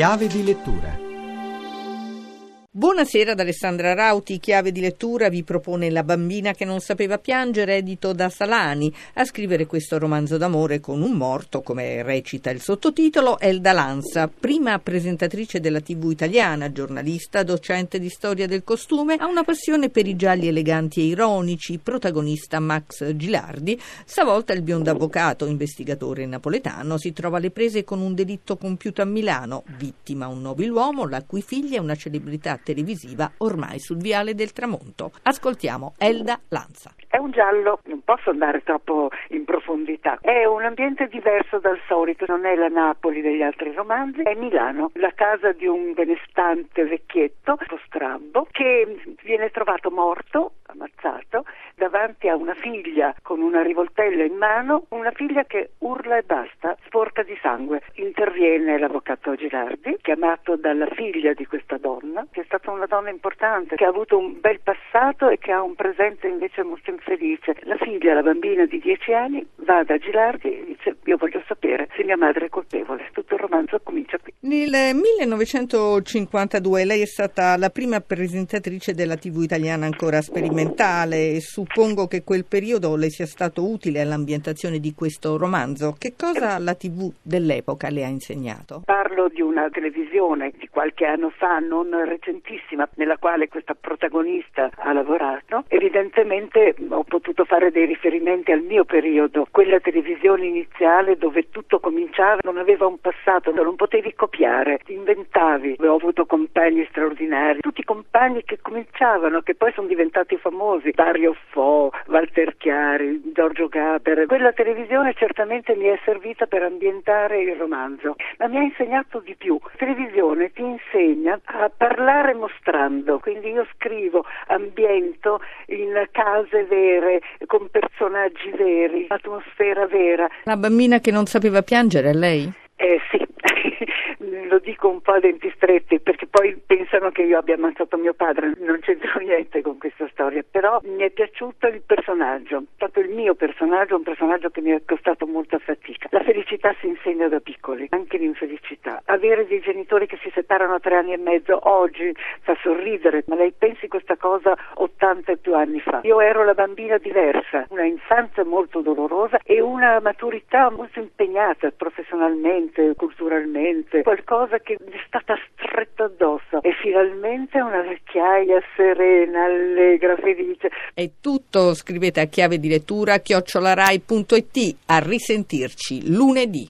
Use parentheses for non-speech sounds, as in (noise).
Chiave di lettura Buonasera da Alessandra Rauti, chiave di lettura vi propone La bambina che non sapeva piangere, edito da Salani. A scrivere questo romanzo d'amore con un morto, come recita il sottotitolo, Elda Lanza, prima presentatrice della TV italiana, giornalista, docente di storia del costume, ha una passione per i gialli eleganti e ironici, protagonista Max Gilardi. Stavolta il biondo avvocato, investigatore napoletano, si trova alle prese con un delitto compiuto a Milano, vittima un nobiluomo, la cui figlia è una celebrità televisiva ormai sul viale del tramonto. Ascoltiamo Elda Lanza. È un giallo, non posso andare troppo in profondità, è un ambiente diverso dal solito, non è la Napoli degli altri romanzi, è Milano, la casa di un benestante vecchietto, un po' strambo, che viene trovato morto, ammazzato, davanti a una figlia con una rivoltella in mano, una figlia che urla e basta, sporca di sangue. Interviene l'avvocato Girardi, chiamato dalla figlia di questa donna, che è stata una donna importante, che ha avuto un bel passato e che ha un presente invece molto infelice. La figlia, la bambina di dieci anni, va da Gilardi e dice io voglio sapere se mia madre è colpevole. Tutto il romanzo comincia qui. Nel 1952 lei è stata la prima presentatrice della TV italiana ancora sperimentale e suppongo che quel periodo le sia stato utile all'ambientazione di questo romanzo. Che cosa la TV dell'epoca le ha insegnato? Parlo di una televisione di qualche anno fa, non recentissima, nella quale questa protagonista ha lavorato. Evidentemente ho potuto fare dei riferimenti al mio periodo, quella televisione iniziale dove tutto cominciava, non aveva un passato, non potevi copiare, ti inventavi. Ho avuto compagni straordinari, tutti compagni che cominciavano, che poi sono diventati famosi, Dario Fo, Walter Chiari, Giorgio Gaber. Quella televisione certamente mi è servita per ambientare il romanzo, ma mi ha insegnato di più. La televisione ti insegna a parlare mostrando, quindi io scrivo, ambiento in case vere, con personaggi veri, atmosfera vera. La bambina che non sapeva piangere, lei? A denti stretti perché poi pensano che io abbia ammazzato mio padre, non c'entro (laughs) niente con questa storia, però mi è piaciuto il personaggio, proprio il mio personaggio, un personaggio che mi è costato molta fatica. La felicità si insegna da piccoli, anche l'infelicità. Avere dei genitori che si separano a tre anni e mezzo oggi fa sorridere, ma lei pensi questa cosa 80 e più anni fa. Io ero la bambina diversa, una infanzia molto dolorosa e una maturità molto impegnata professionalmente culturalmente, qualcosa che è stata stretta addosso e finalmente una vecchiaia serena, allegra, felice. È tutto, scrivete a chiave di lettura chiocciolarai.it, a risentirci lunedì.